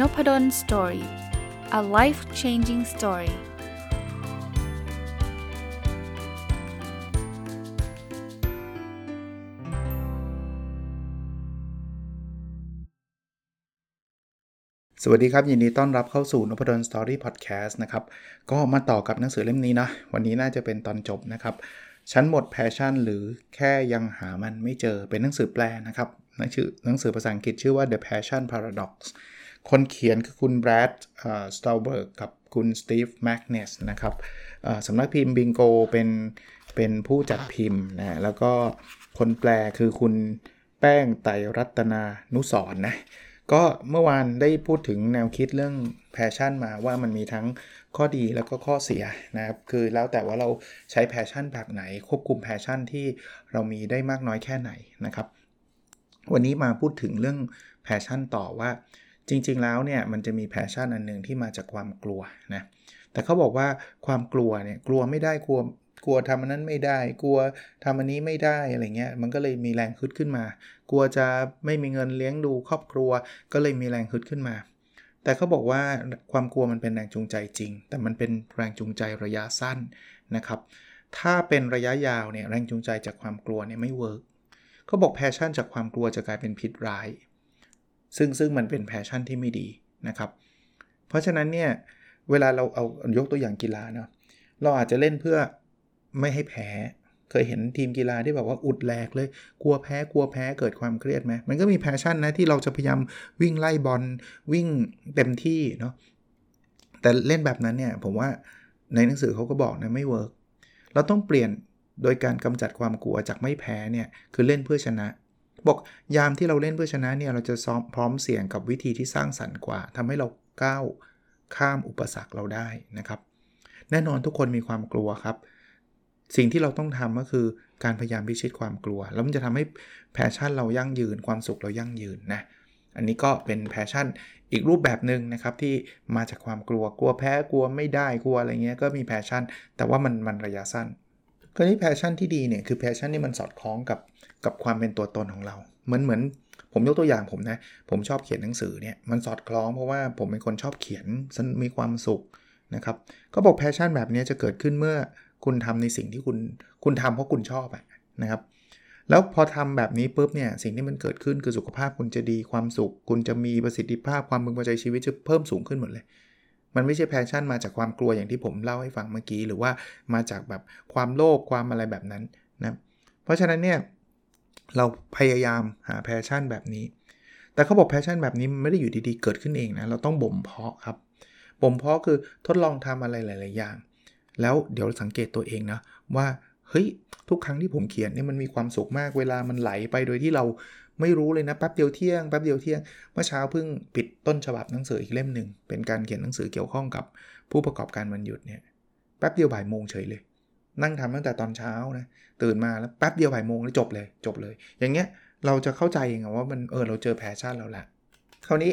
Nopadol story a life changing story สวัสดีครับ ยินดีต้อนรับเข้าสู่นพดล story พอดแคสต์นะครับ ก็มาต่อกับหนังสือเล่มนี้นะวันนี้น่าจะเป็นตอนจบนะครับ ฉันหมด passion หรือแค่ยังหามันไม่เจอเป็นหนังสือแปลนะครับหนังสือหนังสือภาษาอังกฤษชื่อว่า The Passion Paradox คนเขียนคือคุณแบรดสตัลเบิร์กกับคุณสตีฟแมกเนสนะครับสำนักพิมพ์บิงโกเป็นเป็นผู้จัดพิมพ์นะแล้วก็คนแปลคือคุณแป้งไตรัตนานุสรนะก็เมื่อวานได้พูดถึงแนวคิดเรื่อง passion มาว่ามันมีทั้งข้อดีแล้วก็ข้อเสียนะครับ คือแล้วแต่ว่าเราใช้ passion แบบไหน ควบคุม passion ที่เรามีได้มากน้อยแค่ไหนนะครับ วันนี้มาพูดถึงเรื่อง passion ต่อว่า จริง ๆ แล้วเนี่ยมันจะมี passion อันหนึ่งที่มาจากความกลัวนะแต่เขาบอกว่าความกลัวเนี่ยกลัวไม่ได้กลัวกลัวทำอันนั้นไม่ได้ กลัวทำอันนี้ไม่ได้อะไรเงี้ยมันก็เลยมีแรงฮึดขึ้นมา กลัวจะไม่มีเงินเลี้ยงดูครอบครัว ก็เลยมีแรงฮึดขึ้นมา แต่เขาบอกว่าความกลัวมันเป็นแรงจูงใจจริง แต่มันเป็นแรงจูงใจระยะสั้นนะครับ ถ้าเป็นระยะยาวเนี่ยแรงจูงใจจากความกลัวเนี่ยไม่ work เขาบอก passion จากความกลัวจะกลายเป็นพิษร้าย ซึ่งซึ่งมันเป็น passion ที่ไม่ดีนะครับ เพราะฉะนั้นเนี่ยเวลาเราเอายกตัวอย่างกีฬาเนาะเราอาจจะเล่นเพื่อไม่ให้แพ้ เคยเห็นทีมกีฬาที่แบบว่าอุดแหลกเลยกลัวแพ้กลัวแพ้เกิดความเครียดไหมมันก็มี passion นะที่เราจะพยายามวิ่งไล่บอลวิ่งเต็มที่เนาะแต่เล่นแบบนั้นเนี่ยผมว่าในหนังสือเขาก็บอกนะไม่ work เราต้องเปลี่ยนโดยการกำจัดความกลัวจากไม่แพ้เนี่ยคือเล่นเพื่อชนะ บอกยามที่เราเล่นเพื่อชนะเนี่ยเราจะซ้อมพร้อมเสี่ยงกับวิธีที่สร้างสรรค์กว่าทำให้เราก้าวข้ามอุปสรรคเราได้นะครับ แน่นอนทุกคนมีความกลัวครับ สิ่งที่เราต้องทำก็คือการพยายามพิชิตความกลัว แล้วมันจะทำให้passion เรายั่งยืน ความสุขเรายั่งยืนนะอันนี้ก็เป็น passion อีกรูปแบบหนึ่งนะครับที่มาจากความกลัวกลัวแพ้กลัวไม่ได้กลัวอะไรเงี้ยก็มี passion แต่ว่ามันมันระยะสั้น คราวนี้ passion ที่ดีเนี่ยคือ passion ที่มันสอดคล้องกับกับความเป็นตัวตนของเรา เหมือนเหมือนผมยกตัวอย่างผมนะ ผมชอบเขียนหนังสือเนี่ยมันสอดคล้องเพราะว่าผมเป็นคนชอบเขียนมีความสุขนะครับก็บอก passion แบบนี้จะเกิดขึ้นเมื่อคุณทำในสิ่งที่คุณคุณทำเพราะคุณชอบนะครับแล้วพอทำแบบนี้ปุ๊บเนี่ยสิ่งที่มันเกิดขึ้นคือสุขภาพคุณจะดีความสุข คุณจะมีประสิทธิภาพความพึงพอใจชีวิตจะเพิ่มสูงขึ้นหมดเลย มันไม่ใช่ passion มาจากความกลัวอย่างที่ผมเล่าให้ฟังเมื่อกี้ หรือว่ามาจากแบบความโลภความอะไรแบบนั้นนะเพราะฉะนั้นเนี่ยเราพยายามหา passion แบบนี้ แต่เขาบอก passion แบบนี้มันไม่ได้อยู่ดีๆเกิดขึ้นเองนะเราต้องบ่มเพาะครับบ่มเพาะคือทดลองทำอะไรหลาย ๆ อย่าง แล้วเดี๋ยวสังเกตตัวเองนะว่าเฮ้ยทุกครั้งที่ผมเขียนเนี่ยมันมีความสุขมากเวลามันไหลไปโดยที่เรา ไม่รู้เลยนะแป๊บเดียวเที่ยงแป๊บเดียวเที่ยงเมื่อเช้าเพิ่งปิดต้นฉบับหนังสืออีกเล่มหนึ่งเป็นการเขียนหนังสือเกี่ยวข้องกับผู้ประกอบการวันหยุดเนี่ยแป๊บเดียวบ่ายโมงเฉยเลย นั่งทำตั้งแต่ตอนเช้านะตื่นมาแล้วแป๊บเดียวบ่ายโมงแล้วจบเลยจบเลย อย่างเงี้ยเราจะเข้าใจเองว่ามันเออเราเจอแพชชั่นแล้วแหละคราวนี้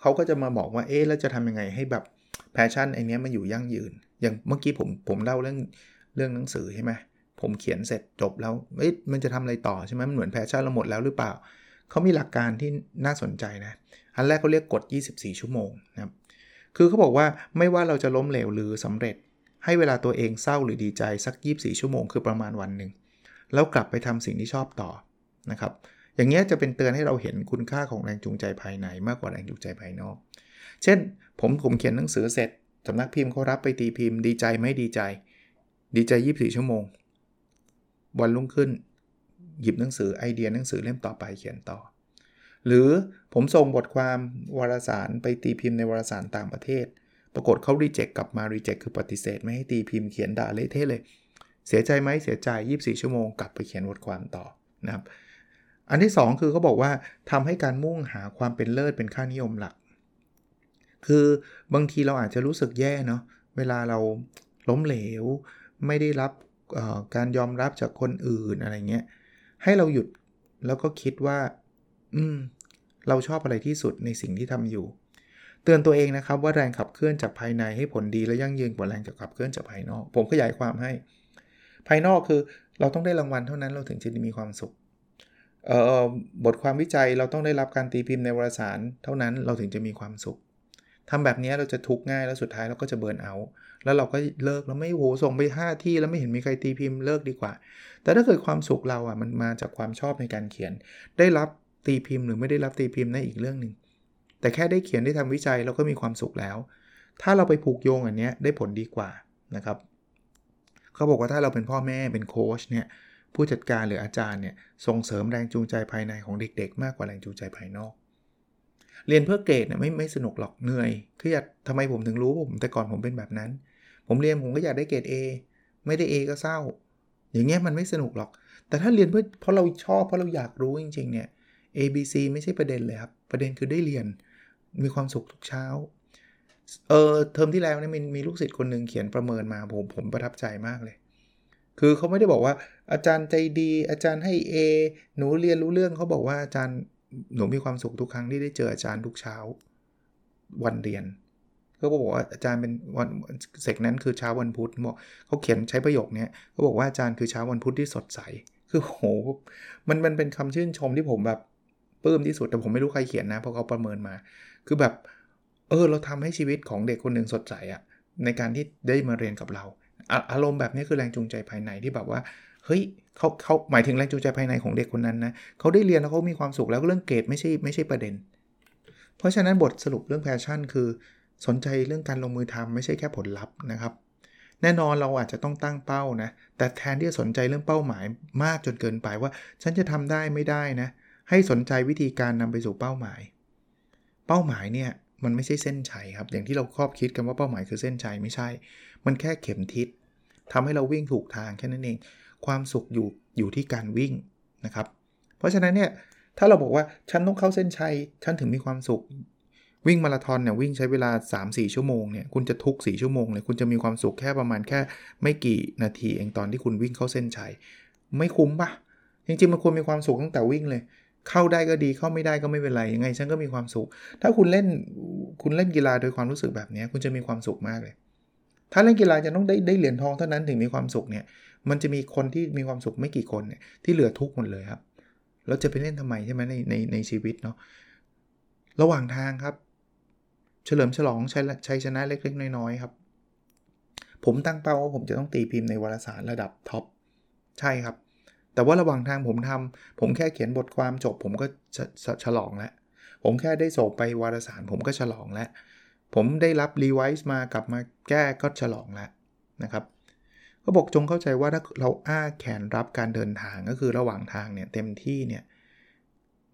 เขาก็จะมาบอกว่าเอ๊ะแล้วจะทำยังไงให้แบบ passion ไอเนี้ยมันอยู่ยั่งยืน อย่างเมื่อกี้ผมผมเล่าเรื่องเรื่องหนังสือใช่ไหม ผมเขียนเสร็จจบแล้วเอ๊ะมันจะทำอะไรต่อใช่ไหมมันเหมือน passion เราหมดแล้วหรือเปล่า เขามีหลักการที่น่าสนใจนะ อันแรกเขาเรียกกฎ 24 ชั่วโมงนะครับ คือเขาบอกว่าไม่ว่าเราจะล้มเหลวหรือสำเร็จ ให้เวลาตัวเองเศร้าหรือดีใจสัก 24 ชั่วโมงคือประมาณวันหนึ่ง แล้วกลับไปทำสิ่งที่ชอบต่อนะครับ อย่างเงี้ยจะเป็นเตือนให้เราเห็นคุณค่าของแรงจูงใจภายในมากกว่าแรงจูงใจภายนอก เช่น ผมผมเขียนหนังสือเสร็จสำนักพิมพ์เขารับไปตีพิมพ์ดีใจไม่ดีใจ ดีใจ 24 ชั่วโมง วันรุ่งขึ้น หยิบหนังสือไอเดียหนังสือเล่มต่อไปเขียนต่อ หรือผมส่งบทความวารสารไปตีพิมพ์ในวารสารต่างประเทศ ปรากฏเขารีเจ็คกลับมารีเจ็คคือปฏิเสธ ไม่ให้ตีพิมพ์เขียนด่าเละเทะเลย เสียใจไหมเสียใจ 24 ชั่วโมงกลับไปเขียนบทความต่อนะครับอันที่ 2 คือเขาบอกว่าทำให้การมุ่งหาความเป็นเลิศเป็นค่านิยมหลัก คือบางทีเราอาจจะรู้สึกแย่เนาะเวลาเราล้มเหลว ไม่ได้รับ การยอมรับจากคนอื่นอะไรเงี้ยให้เราหยุดแล้วก็คิดว่า อืม เราชอบอะไรที่สุดในสิ่งที่ทำอยู่ เตือนตัวเองนะครับว่าแรงขับเคลื่อนจากภายในให้ผลดีและยั่งยืนกว่าแรงจากขับเคลื่อนจากภายนอก ผมขยายความให้ ภายนอกคือเราต้องได้รางวัลเท่านั้นเราถึงจะมีความสุขเอ่อบทความวิจัยเราต้องได้รับการตีพิมพ์ในวารสาร เท่านั้นเราถึงจะมีความสุข ทำแบบนี้เราจะทุกข์ง่ายแล้วสุดท้ายเราก็จะเบิร์นเอา แล้วเราก็เลิกแล้วไม่โหส่งไป 5 ที่แล้วไม่เห็นมีใครตีพิมพ์เลิกดีกว่า แต่ถ้าเกิดความสุขเราอะมันมาจากความชอบในการเขียน ได้รับตีพิมพ์หรือไม่ได้รับตีพิมพ์นั่นอีกเรื่องหนึ่งแต่แค่ได้เขียนได้ทำวิจัยเราก็มีความสุขแล้ว ถ้าเราไปผูกโยงอันนี้ได้ผลดีกว่านะครับเขาบอกว่าถ้าเราเป็นพ่อแม่เป็นโค้ชเนี่ยผู้จัดการหรืออาจารย์เนี่ยส่งเสริมแรงจูงใจภายในของเด็ก ๆ มากกว่าแรงจูงใจภายนอก เรียนเพื่อเกรดเนี่ยไม่ไม่สนุกหรอกเหนื่อยเครียดทำไมผมถึงรู้ผมแต่ก่อนผมเป็นแบบนั้น ผมเรียนผมก็อยากได้เกรด A ไม่ได้ A ก็เศร้า อย่างเงี้ยมันไม่สนุกหรอก แต่ถ้าเรียนเพื่อเพราะเราชอบเพราะเราอยากรู้จริง ๆ เนี่ย A B C ไม่ใช่ประเด็นเลยครับ ประเด็นคือได้เรียนมีความสุขทุกเช้า เออเทอมที่แล้วเนี่ยมีมีลูกศิษย์คนหนึ่งเขียนประเมินมาผมผมประทับใจมากเลย คือเขาไม่ได้บอกว่าอาจารย์ใจดี อาจารย์ให้ A หนูเรียนรู้เรื่องเขาบอกว่าอาจารย์ หนูมีความสุขทุกครั้งที่ได้เจออาจารย์ทุกเช้าวันเรียนเขาบอกว่าอาจารย์เป็นวันเสกนั้นคือเช้าวันพุธบอกเขาเขียนใช้ประโยคนี้เขาบอกว่าอาจารย์คือเช้าวันพุธที่สดใส คือโหมันมันเป็นคำชื่นชมที่ผมแบบปลื้มที่สุดแต่ผมไม่รู้ใครเขียนนะเพราะเขาประเมินมา คือแบบเออเราทำให้ชีวิตของเด็กคนหนึ่งสดใสอะในการที่ได้มาเรียนกับเราอารมณ์แบบนี้คือแรงจูงใจภายในที่แบบว่า เฮ้ยเขาเขาหมายถึงแรงจูงใจภายในของเด็กคนนั้นนะเขาได้เรียนแล้วเขามีความสุขแล้วเรื่องเกรดไม่ใช่ไม่ใช่ประเด็น เพราะฉะนั้นบทสรุปเรื่องแพชชั่น คือสนใจเรื่องการลงมือทำไม่ใช่แค่ผลลัพธ์นะครับ แน่นอนเราอาจจะต้องตั้งเป้านะ แต่แทนที่จะสนใจเรื่องเป้าหมายมากจนเกินไปว่า ฉันจะทำได้ไม่ได้นะ ให้สนใจวิธีการนำไปสู่เป้าหมาย เป้าหมายเนี่ยมันไม่ใช่เส้นชัยครับ อย่างที่เราครอบคิดกันว่าเป้าหมายคือเส้นชัยไม่ใช่ มันแค่เข็มทิศทำให้เราวิ่งถูกทางแค่นั้นเอง ความสุขอยู่อยู่ที่การวิ่งนะครับ เพราะฉะนั้นเนี่ยถ้าเราบอกว่าฉันต้องเข้าเส้นชัยฉันถึงมีความสุข วิ่งมาราธอนเนี่ยวิ่งใช้เวลา 3-4 ชั่วโมงเนี่ยคุณจะทุก 4 ชั่วโมงเลยคุณจะมีความสุขแค่ประมาณแค่ไม่กี่นาทีเองตอนที่คุณวิ่งเข้าเส้นชัยไม่คุ้มปะจริงๆมันควรมีความสุขตั้งแต่วิ่งเลย เข้าได้ก็ดีเข้าไม่ได้ก็ไม่เป็นไรยังไงฉันก็มีความสุข ถ้าคุณเล่นคุณเล่นกีฬาโดยความรู้สึกแบบนี้คุณจะมีความสุขมากเลย ถ้าเล่นกีฬาจะต้องได้ได้เหรียญทองเท่านั้นถึงมีความสุขเนี่ย มันจะมีคนที่มีความสุขไม่กี่คนเนี่ยที่เหลือทุกหมดเลยครับเราจะไปเล่นทำไมใช่ไหมในในในชีวิตเนาะระหว่างทางครับ เฉลิมฉลองชัยชัยชนะเล็กๆน้อยๆครับ ผมตั้งเป้าว่าผมจะต้องตีพิมพ์ในวารสารระดับท็อปใช่ครับ แต่ว่าระหว่างทางผมทำผมแค่เขียนบทความจบ ผมก็ฉลองแล้วผมแค่ได้ส่งไปวารสารผมก็ฉลองแล้วผมได้รับรีไวซ์มากลับมาแก้ก็ฉลองแล้วนะครับ ก็บอกจงเข้าใจว่าถ้าเราอ้าแขนรับการเดินทางก็คือระหว่างทางเนี่ยเต็มที่เนี่ย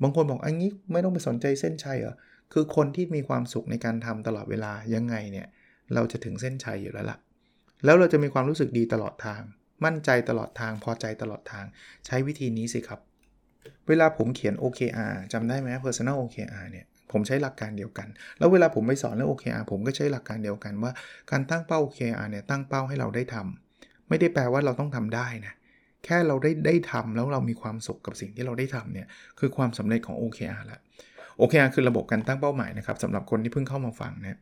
บางคนบอกอันนี้ไม่ต้องไปสนใจเส้นชัยเหรอคือคนที่มีความสุขในการทำตลอดเวลายังไงเนี่ยเราจะถึงเส้นชัยอยู่แล้วละ่ะ แล้วเราจะมีความรู้สึกดีตลอดทาง มั่นใจตลอดทาง พอใจตลอดทาง ใช้วิธีนี้สิครับ เวลาผมเขียน OKR จำได้ไหม Personal OKR เนี่ยผมใช้หลักการเดียวกัน แล้วเวลาผมไปสอนเรื่อง OKR ผมก็ใช้หลักการเดียวกันว่า การตั้งเป้า OKR เนี่ยตั้งเป้าให้เราได้ทำ ไม่ได้แปลว่าเราต้องทำได้นะ แค่เราได้ได้ทำแล้วเรามีความสุขกับสิ่งที่เราได้ทำเนี่ยคือความสำเร็จของ OKR แล้ว OKR คือระบบการตั้งเป้าหมายนะครับสำหรับคนที่เพิ่งเข้ามาฟังนะ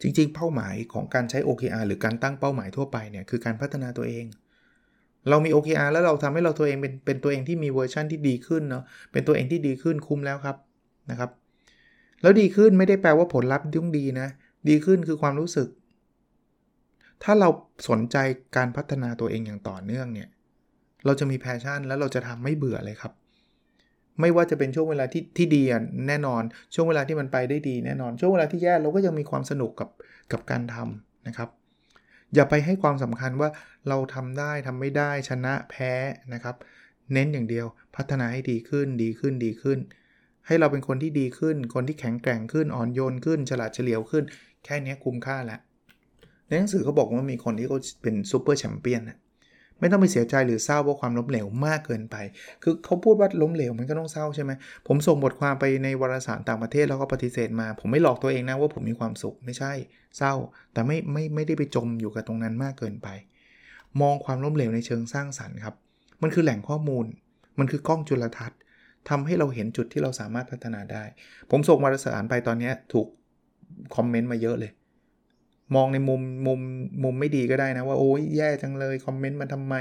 จริงๆ เป้าหมายของการใช้ OKR หรือการตั้งเป้าหมายทั่วไปเนี่ยคือการพัฒนาตัวเอง เรามี OKR แล้วเราทำให้เราตัวเองเป็นเป็นตัวเองที่มีเวอร์ชันที่ดีขึ้นเนาะเป็นตัวเองที่ดีขึ้นคุ้มแล้วครับนะครับ แล้วดีขึ้นไม่ได้แปลว่าผลลัพธ์ต้องดีนะ ดีขึ้นคือความรู้สึก ถ้าเราสนใจการพัฒนาตัวเองอย่างต่อเนื่องเนี่ย เราจะมี passion แล้วเราจะทำไม่เบื่อเลยครับ ไม่ว่าจะเป็นช่วงเวลาที่ที่ดีแน่นอน ช่วงเวลาที่มันไปได้ดีแน่นอน ช่วงเวลาที่แย่เราก็ยังมีความสนุกกับกับการทำนะครับ อย่าไปให้ความสำคัญว่าเราทำได้ทำไม่ได้ชนะแพ้นะครับ เน้นอย่างเดียวพัฒนาให้ดีขึ้นดีขึ้นดีขึ้น ให้เราเป็นคนที่ดีขึ้น คนที่แข็งแกร่งขึ้นอ่อนโยนขึ้น ฉลาดเฉลียวขึ้น แค่นี้คุ้มค่าแล้ว ในหนังสือเขาบอกว่ามีคนที่เขาเป็นซูเปอร์แชมเปี้ยนไม่ต้องไปเสียใจหรือเศร้าเพราะความล้มเหลวมากเกินไป คือเขาพูดว่าล้มเหลวมันก็ต้องเศร้าใช่ไหมผมส่งบทความไปในวารสารต่างประเทศแล้วก็ปฏิเสธมา ผมไม่หลอกตัวเองนะว่าผมมีความสุขไม่ใช่เศร้า แต่ไม่ไม่ไม่ได้ไปจมอยู่กับตรงนั้นมากเกินไป มองความล้มเหลวในเชิงสร้างสรรค์ครับ มันคือแหล่งข้อมูล มันคือกล้องจุลทรรศน์ทำให้เราเห็นจุดที่เราสามารถพัฒนาได้ ผมส่งวารสารไปตอนนี้ถูกคอมเมนต์มาเยอะเลย มองในมุมมุมมุมไม่ดีก็ได้นะว่าโอ้ยแย่จังเลยคอมเมนต์มาทำไม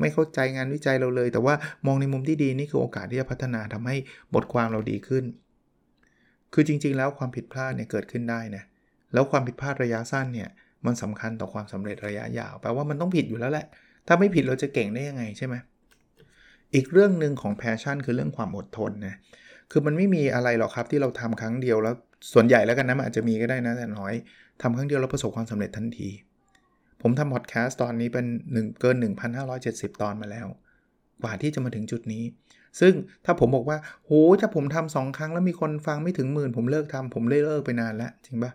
ไม่เข้าใจงานวิจัยเราเลย แต่ว่ามองในมุมที่ดีนี่คือโอกาสที่จะพัฒนาทำให้บทความเราดีขึ้น คือจริง ๆ แล้วความผิดพลาดเนี่ยเกิดขึ้นได้นะแล้วความผิดพลาดระยะสั้นเนี่ยมันสำคัญต่อความสำเร็จระยะยาวแปลว่ามันต้องผิดอยู่แล้วแหละ ถ้าไม่ผิดเราจะเก่งได้ยังไงใช่ไหมอีกเรื่องหนึ่งของ passion คือเรื่องความอดทนนะ คือมันไม่มีอะไรหรอกครับที่เราทำครั้งเดียวแล้วส่วนใหญ่แล้วกันนะมันอาจจะมีก็ได้นะแต่น้อยทำครั้งเดียวแล้วประสบความสำเร็จทันที ผมทำพอดแคสต์ตอนนี้เป็น1เกิน 1,570 ตอนมาแล้ว กว่าที่จะมาถึงจุดนี้ ซึ่งถ้าผมบอกว่าโหถ้าผมทำสองครั้งแล้วมีคนฟังไม่ถึงหมื่น ผมเลิกทำผมเลิกไปนานแล้วจริงปะ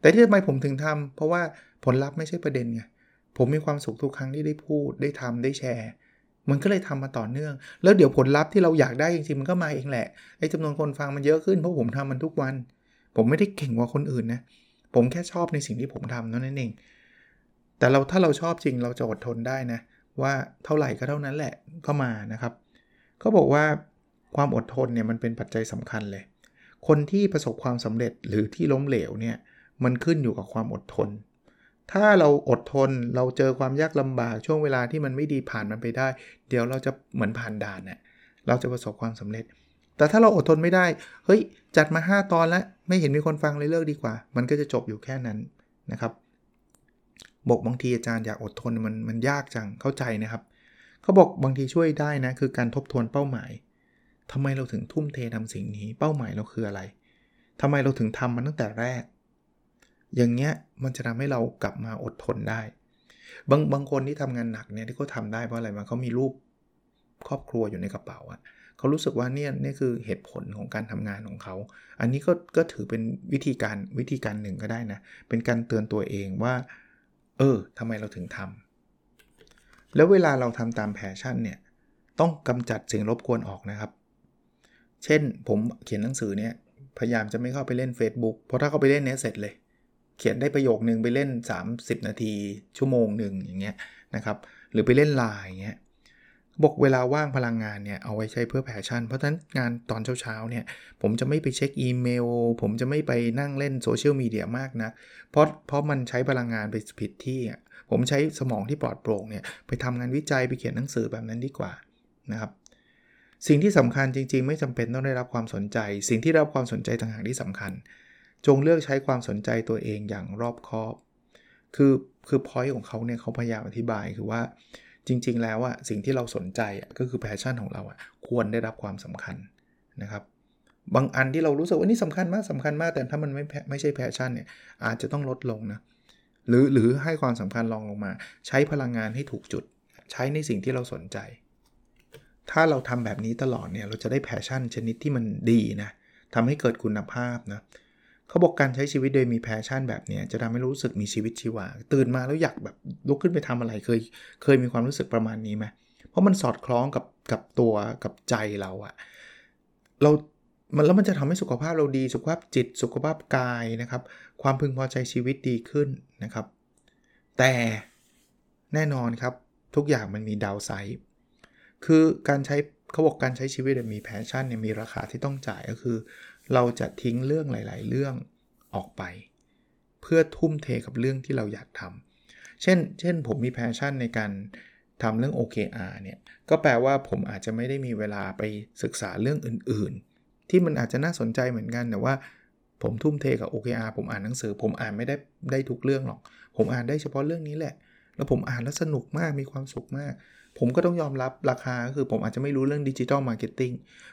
แต่ที่ทำไมผมถึงทำเพราะว่าผลลัพธ์ไม่ใช่ประเด็นไงผมมีความสุขทุกครั้งที่ได้พูดได้ทำได้แชร์ มันก็เลยทำมาต่อเนื่อง แล้วเดี๋ยวผลลัพธ์ที่เราอยากได้จริงๆมันก็มาเองแหละไอ้จำนวนคนฟังมันเยอะขึ้นเพราะผมทำมันทุกวัน ผมไม่ได้เก่งกว่าคนอื่นนะผมแค่ชอบในสิ่งที่ผมทำนั่นเอง แต่เราถ้าเราชอบจริงเราจะอดทนได้นะ ว่าเท่าไหร่ก็เท่านั้นแหละก็มานะครับเขาบอกว่าความอดทนเนี่ยมันเป็นปัจจัยสำคัญเลย คนที่ประสบความสำเร็จหรือที่ล้มเหลวเนี่ยมันขึ้นอยู่กับความอดทน ถ้าเราอดทนเราเจอความยากลำบากช่วงเวลาที่มันไม่ดีผ่านมันไปได้ เดี๋ยวเราจะเหมือนผ่านด่านเนะ่ยเราจะประสบความสำเร็จ แต่ถ้าเราอดทนไม่ได้ เฮ้ย จัดมา 5 ตอนแล้ว ไม่เห็นมีคนฟังเลยเลิกดีกว่า มันก็จะจบอยู่แค่นั้นนะครับบอกบางทีอาจารย์อยากอดทนมันมันยากจังเข้าใจนะครับเขาบอกบางทีช่วยได้นะคือการทบทวนเป้าหมายทำไมเราถึงทุ่มเททำสิ่งนี้ เป้าหมายเราคืออะไรทำไมเราถึงทำมันตั้งแต่แรก อย่างเงี้ยมันจะทำให้เรากลับมาอดทนได้ บางบางคนที่ทำงานหนักเนี่ยที่เขาทาได้เพราะอะไรมาเขามีรูปครอบครัวอยู่ในกระเป๋าอะเขารู้สึกว่าเนี่ยนี่คือเหตุผลของการทำงานของเขา อันนี้ก็ก็ถือเป็นวิธีการวิธีการหนึ่งก็ได้นะ เป็นการเตือนตัวเองว่า เออทำไมเราถึงทำแล้วเวลาเราทำตามแพชชั่นเนี่ยต้องกำจัดสิ่งรบกวนออกนะครับ เช่นผมเขียนหนังสือเนี่ยพยายามจะไม่เข้าไปเล่น Facebook เพราะถ้าเข้าไปเล่นเนี้ยเสร็จเลย เขียนได้ประโยคนึงไปเล่น 30 นาที ชั่วโมงหนึ่งอย่างเงี้ยนะครับหรือไปเล่นไลน์อย่างเงี้ยบอกเวลาว่างพลังงานเนี่ยเอาไว้ใช้เพื่อ passion เพราะฉะนั้นงานตอนเช้าๆเนี่ยผมจะไม่ไปเช็คอีเมล ผมจะไม่ไปนั่งเล่นโซเชียลมีเดียมากนะเพราะเพราะมันใช้พลังงานไปผิดที่ผมใช้สมองที่ปลอดโปร่งเนี่ยไปทำงานวิจัยไปเขียนหนังสือแบบนั้นดีกว่านะครับสิ่งที่สำคัญจริง ๆ ไม่จำเป็นต้องได้รับความสนใจ สิ่งที่รับความสนใจต่างหากที่สำคัญ จงเลือกใช้ความสนใจตัวเองอย่างรอบคอบ คือคือ point ของเขาเนี่ยเขาพยายามอธิบายคือว่าจริง ๆ แล้วอะสิ่งที่เราสนใจก็คือ passion ของเราอะควรได้รับความสำคัญนะครับบางอันที่เรารู้สึกว่านี่สำคัญมากสำคัญมาก แต่ถ้ามันไม่ไม่ใช่ passion เนี่ยอาจจะต้องลดลงนะหรือหรือให้ความสำคัญรองลงมา ใช้พลังงานให้ถูกจุด ใช้ในสิ่งที่เราสนใจ ถ้าเราทำแบบนี้ตลอดเนี่ยเราจะได้ passion ชนิดที่มันดีนะทำให้เกิดคุณภาพนะ เขาบอกการใช้ชีวิตโดยมี passion แบบนี้จะทำให้รู้สึกมีชีวิตชีวา ตื่นมาแล้วอยากแบบลุกขึ้นไปทำอะไรเคย เคยมีความรู้สึกประมาณนี้ไหมเพราะมันสอดคล้องกับกับตัวกับใจเราอะเรามันแล้วมันจะทำให้สุขภาพเราดี สุขภาพจิตสุขภาพกายนะครับ ความพึงพอใจชีวิตดีขึ้นนะครับ แต่แน่นอนครับทุกอย่างมันมี downside คือการใช้เขาบอกการใช้ชีวิตมี passion เนี่ยมีราคาที่ต้องจ่ายก็คือ เราจะทิ้งเรื่องหลาย ๆ เรื่องออกไป เพื่อทุ่มเทกับเรื่องที่เราอยากทำเช่น เช่นผมมี passion ในการทำเรื่อง OKR เนี่ย ก็แปลว่าผมอาจจะไม่ได้มีเวลาไปศึกษาเรื่องอื่น ๆ ที่มันอาจจะน่าสนใจเหมือนกันแต่ว่าผมทุ่มเทกับ OKR ผมอ่านหนังสือ ผมอ่านไม่ได้ได้ทุกเรื่องหรอก ผมอ่านได้เฉพาะเรื่องนี้แหละ แล้วผมอ่านแล้วสนุกมากมีความสุขมาก ผมก็ต้องยอมรับราคาคือผมอาจจะไม่รู้เรื่อง digital marketing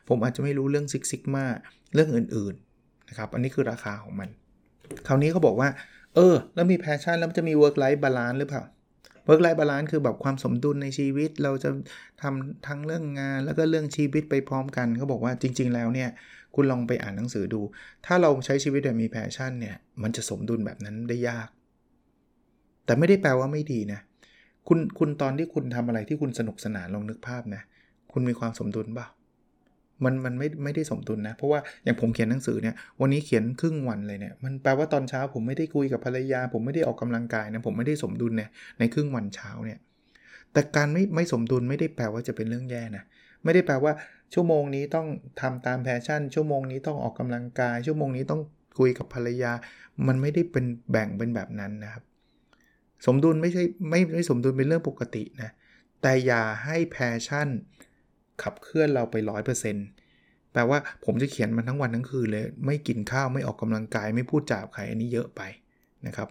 ผมอาจจะไม่รู้เรื่อง Six Sigma เรื่องอื่นๆนะครับอันนี้คือราคาของมัน คราวนี้เขาบอกว่า เออ แล้วมี passion แล้วมันจะมี work life balance หรือเปล่า work life balance คือแบบความสมดุลในชีวิตเราจะทำทั้งเรื่องงานแล้วก็เรื่องชีวิตไปพร้อมกันเขาบอกว่าจริง ๆ แล้วเนี่ยคุณลองไปอ่านหนังสือดู ถ้าเราใช้ชีวิตแบบมี passion เนี่ยมันจะสมดุลแบบนั้นได้ยาก แต่ไม่ได้แปลว่าไม่ดีนะ คุณคุณตอนที่คุณทำอะไรที่คุณสนุกสนานลองนึกภาพนะ คุณมีความสมดุลเปล่ามันมันไม่ไม่ได้สมดุลนะ เพราะว่าอย่างผมเขียนหนังสือเนี่ยวันนี้เขียนครึ่งวันเลยเนี่ยมันแปลว่าตอนเช้าผมไม่ได้คุยกับภรรยา ผมไม่ได้ออกกำลังกายนะผมไม่ได้สมดุลเนี่ยในครึ่งวันเช้าเนี่ยแต่การไม่ไม่สมดุลไม่ได้แปลว่าจะเป็นเรื่องแย่นะไม่ได้แปลว่าชั่วโมงนี้ต้องทำตาม passion ชั่วโมงนี้ต้องออกกำลังกาย ชั่วโมงนี้ต้องคุยกับภรรยา มันไม่ได้เป็นแบ่งเป็นแบบนั้นนะครับ สมดุลไม่ใช่ไม่ไม่สมดุลเป็นเรื่องปกตินะ แต่อย่าให้ passion ขับเคลื่อนเราไป 100%แปลว่าผมจะเขียนมันทั้งวันทั้งคืนเลย ไม่กินข้าวไม่ออกกำลังกาย ไม่พูดจากับใครอันนี้เยอะไปนะครับ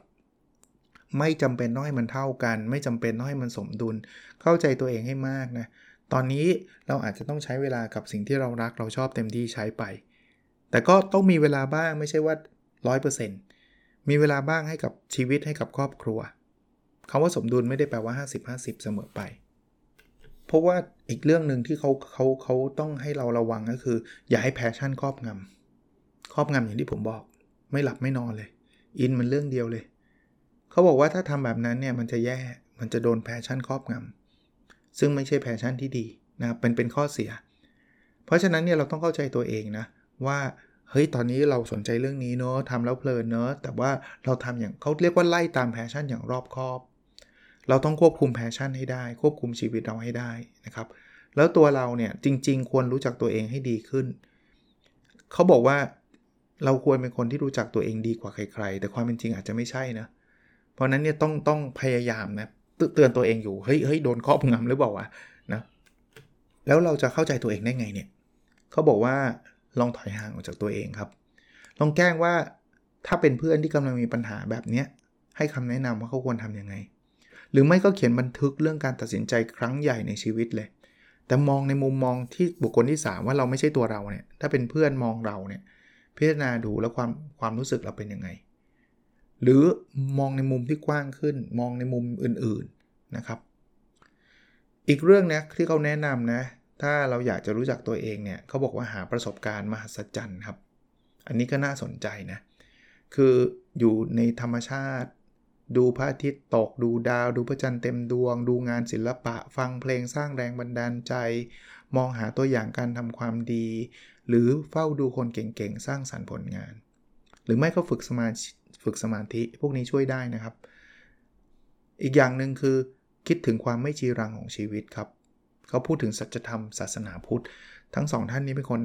ไม่จำเป็นต้องให้มันเท่ากัน ไม่จำเป็นต้องให้มันสมดุล เข้าใจตัวเองให้มากนะ ตอนนี้เราอาจจะต้องใช้เวลากับสิ่งที่เรารักเราชอบเต็มที่ใช้ไป แต่ก็ต้องมีเวลาบ้างไม่ใช่ว่า 100%มีเวลาบ้างให้กับชีวิตให้กับครอบครัว คำว่าสมดุลไม่ได้แปลว่า 50-50 เสมอไป เพราะว่าอีกเรื่องหนึ่งที่เขาเขาเขาต้องให้เราระวังก็คือ อย่าให้ passion ครอบงำครอบงำอย่างที่ผมบอก ไม่หลับไม่นอนเลย อินมันเรื่องเดียวเลย เขาบอกว่าถ้าทำแบบนั้นเนี่ยมันจะแย่มันจะโดน passion ครอบงำซึ่งไม่ใช่ passion ที่ดีนะเป็นเป็นข้อเสีย เพราะฉะนั้นเนี่ยเราต้องเข้าใจตัวเองนะว่าเฮ้ย ตอนนี้เราสนใจเรื่องนี้เนอะทำแล้วเพลินเนอะ แต่ว่าเราทำอย่างเขาเรียกว่าไล่ตาม passion อย่างรอบคอบ เราต้องควบคุม passion ให้ได้ ควบคุมชีวิตเราให้ได้นะครับ แล้วตัวเราเนี่ยจริง ๆ ควรรู้จักตัวเองให้ดีขึ้น เขาบอกว่าเราควรเป็นคนที่รู้จักตัวเองดีกว่าใคร ๆ แต่ความเป็นจริงอาจจะไม่ใช่นะ เพราะนั้นเนี่ยต้องต้องพยายามนะเตือนตัวเองอยู่ เฮ้ยเฮ้ยโดนครอบงำหรือเปล่าวะนะ แล้วเราจะเข้าใจตัวเองได้ไงเนี่ย เขาบอกว่าลองถอยห่างออกจากตัวเองครับ ลองแกล้งว่าถ้าเป็นเพื่อนที่กำลังมีปัญหาแบบนี้ให้คำแนะนำว่าเขาควรทำยังไง หรือไม่ก็เขียนบันทึกเรื่องการตัดสินใจครั้งใหญ่ในชีวิตเลย แต่มองในมุมมองที่บุคคลที่ 3 ว่าเราไม่ใช่ตัวเราเนี่ย ถ้าเป็นเพื่อนมองเราเนี่ย พิจารณาดูแล้วความความรู้สึกเราเป็นยังไง หรือมองในมุมที่กว้างขึ้น มองในมุมอื่นๆนะครับ อีกเรื่องนะที่เขาแนะนำนะ ถ้าเราอยากจะรู้จักตัวเองเนี่ยเขาบอกว่าหาประสบการณ์มหัศจรรย์ครับ อันนี้ก็น่าสนใจนะ คืออยู่ในธรรมชาติ ดูพระอาทิตย์ตก ดูดาว ดูพระจันทร์เต็มดวง ดูงานศิลปะ ฟังเพลงสร้างแรงบันดาลใจ มองหาตัวอย่างการทำความดี หรือเฝ้าดูคนเก่งๆ สร้างสรรค์ผลงาน หรือไม่ก็ฝึกสมาฝึกสมาธิ พวกนี้ช่วยได้นะครับ อีกอย่างหนึ่งคือ คิดถึงความไม่จีรังของชีวิตครับ เขาพูดถึงสัจธรรมศาสนาพุทธ ทั้งสองท่านนี้เป็นคน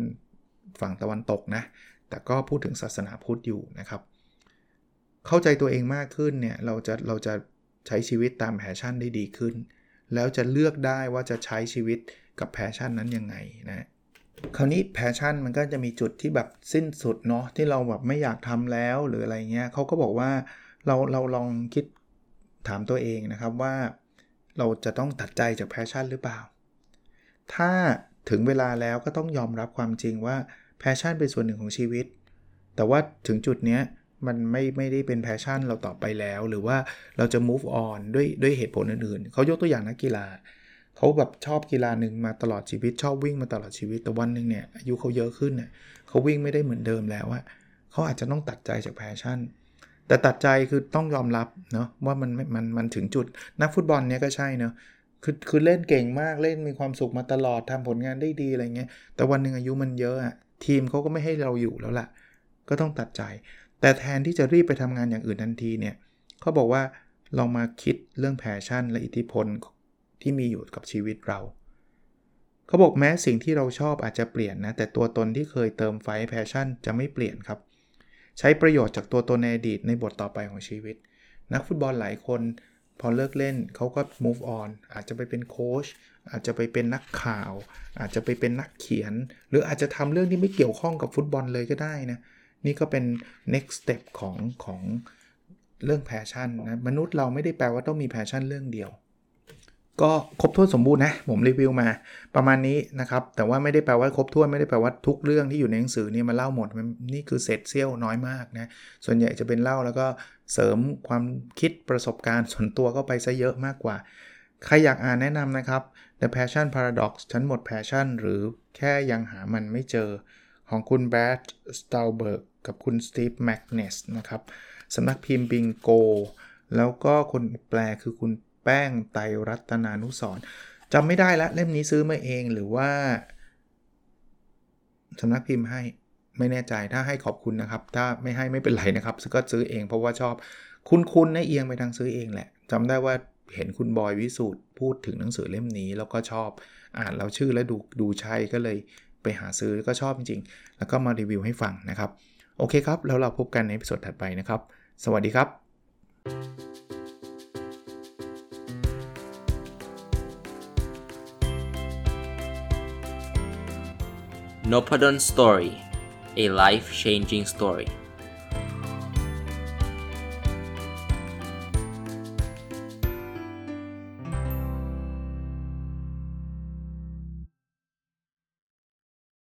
ฝั่งตะวันตกนะ แต่ก็พูดถึงศาสนาพุทธอยู่นะครับ เข้าใจตัวเองมากขึ้นเนี่ยเราจะเราจะใช้ชีวิตตาม passion ได้ดีขึ้น แล้วจะเลือกได้ว่าจะใช้ชีวิตกับ passion นั้นยังไงนะคราวนี้ passion มันก็จะมีจุดที่แบบสิ้นสุดเนาะที่เราแบบไม่อยากทำแล้วหรืออะไรเงี้ยเขาก็บอกว่าเราเราลองคิดถามตัวเองนะครับว่าเราจะต้องตัดใจจาก passion หรือเปล่า ถ้าถึงเวลาแล้วก็ต้องยอมรับความจริงว่า passion เป็นส่วนหนึ่งของชีวิต แต่ว่าถึงจุดนี้ มันไม่ไม่ได้เป็น passion เราต่อไปแล้ว หรือว่าเราจะ move on ด้วยด้วยเหตุผลอื่นๆ เขายกตัวอย่างนักกีฬา เขาแบบชอบกีฬาหนึ่งมาตลอดชีวิตชอบวิ่งมาตลอดชีวิตแต่วันหนึ่งเนี่ยอายุเขาเยอะขึ้นเนี่ยเขาวิ่งไม่ได้เหมือนเดิมแล้วอะเขาอาจจะต้องตัดใจจาก passion แต่ตัดใจคือต้องยอมรับเนาะว่ามันมันมันถึงจุดนักฟุตบอลเนี่ยก็ใช่เนาะคือคือเล่นเก่งมากเล่นมีความสุขมาตลอดทำผลงานได้ดีอะไรเงี้ยแต่วันหนึ่งอายุมันเยอะอะทีมเขาก็ไม่ให้เราอยู่แล้วล่ะ ก็ต้องตัดใจ แต่แทนที่จะรีบไปทำงานอย่างอื่นทันทีเนี่ยเขาบอกว่าลองมาคิดเรื่อง passion และอิทธิพลที่มีอยู่กับชีวิตเราเขาบอกแม้สิ่งที่เราชอบอาจจะเปลี่ยนนะ แต่ตัวตนที่เคยเติมไฟ passion จะไม่เปลี่ยนครับ ใช้ประโยชน์จากตัวตนในอดีตในบทต่อไปของชีวิต นักฟุตบอลหลายคน พอเลิกเล่นเขาก็ move on อาจจะไปเป็นโค้ชอาจจะไปเป็นนักข่าว อาจจะไปเป็นนักเขียน หรืออาจจะทำเรื่องที่ไม่เกี่ยวข้องกับฟุตบอลเลยก็ได้นะ นี่ก็เป็น next step ของของเรื่อง passion นะมนุษย์เราไม่ได้แปลว่าต้องมี passion เรื่องเดียว ก็ครบถ้วนสมบูรณ์นะ ผมรีวิวมาประมาณนี้นะครับ แต่ว่าไม่ได้แปลว่าครบถ้วนไม่ได้แปลว่าทุกเรื่องที่อยู่ในหนังสือนี่มาเล่าหมดนี่คือเศษเสี้ยวน้อยมากนะส่วนใหญ่จะเป็นเล่าแล้วก็เสริมความคิดประสบการณ์ส่วนตัวก็ไปซะเยอะมากกว่า ใครอยากอ่านแนะนำนะครับ The Passion Paradox ฉันหมด passion หรือแค่ยังหามันไม่เจอ ของคุณ Brad Stulberg กับคุณ Steve Magness นะครับสำนักพิมพ์บิงโก แล้วก็คนแปลคือคุณแป้งไตรัตนานุสรจำไม่ได้แล้วเล่มนี้ซื้อมาเองหรือว่าสำนักพิมพ์ให้ไม่แน่ใจถ้าให้ขอบคุณนะครับ ถ้าไม่ให้ไม่เป็นไรนะครับก็ซื้อเองเพราะว่าชอบ คุณๆนะเอียงไปทางซื้อเองแหละจำได้ว่าเห็นคุณบอยวิสูตรพูดถึงหนังสือเล่มนี้ แล้วก็ชอบอ่านเราชื่อแล้วดูดูใช่ก็เลย ไปหาซื้อก็ชอบจริงๆ แล้วก็มารีวิวให้ฟังนะครับ โอเคครับ แล้วเราพบกันในพิสดถัดไปนะครับ สวัสดีครับ n o p a d o n Story a life changing story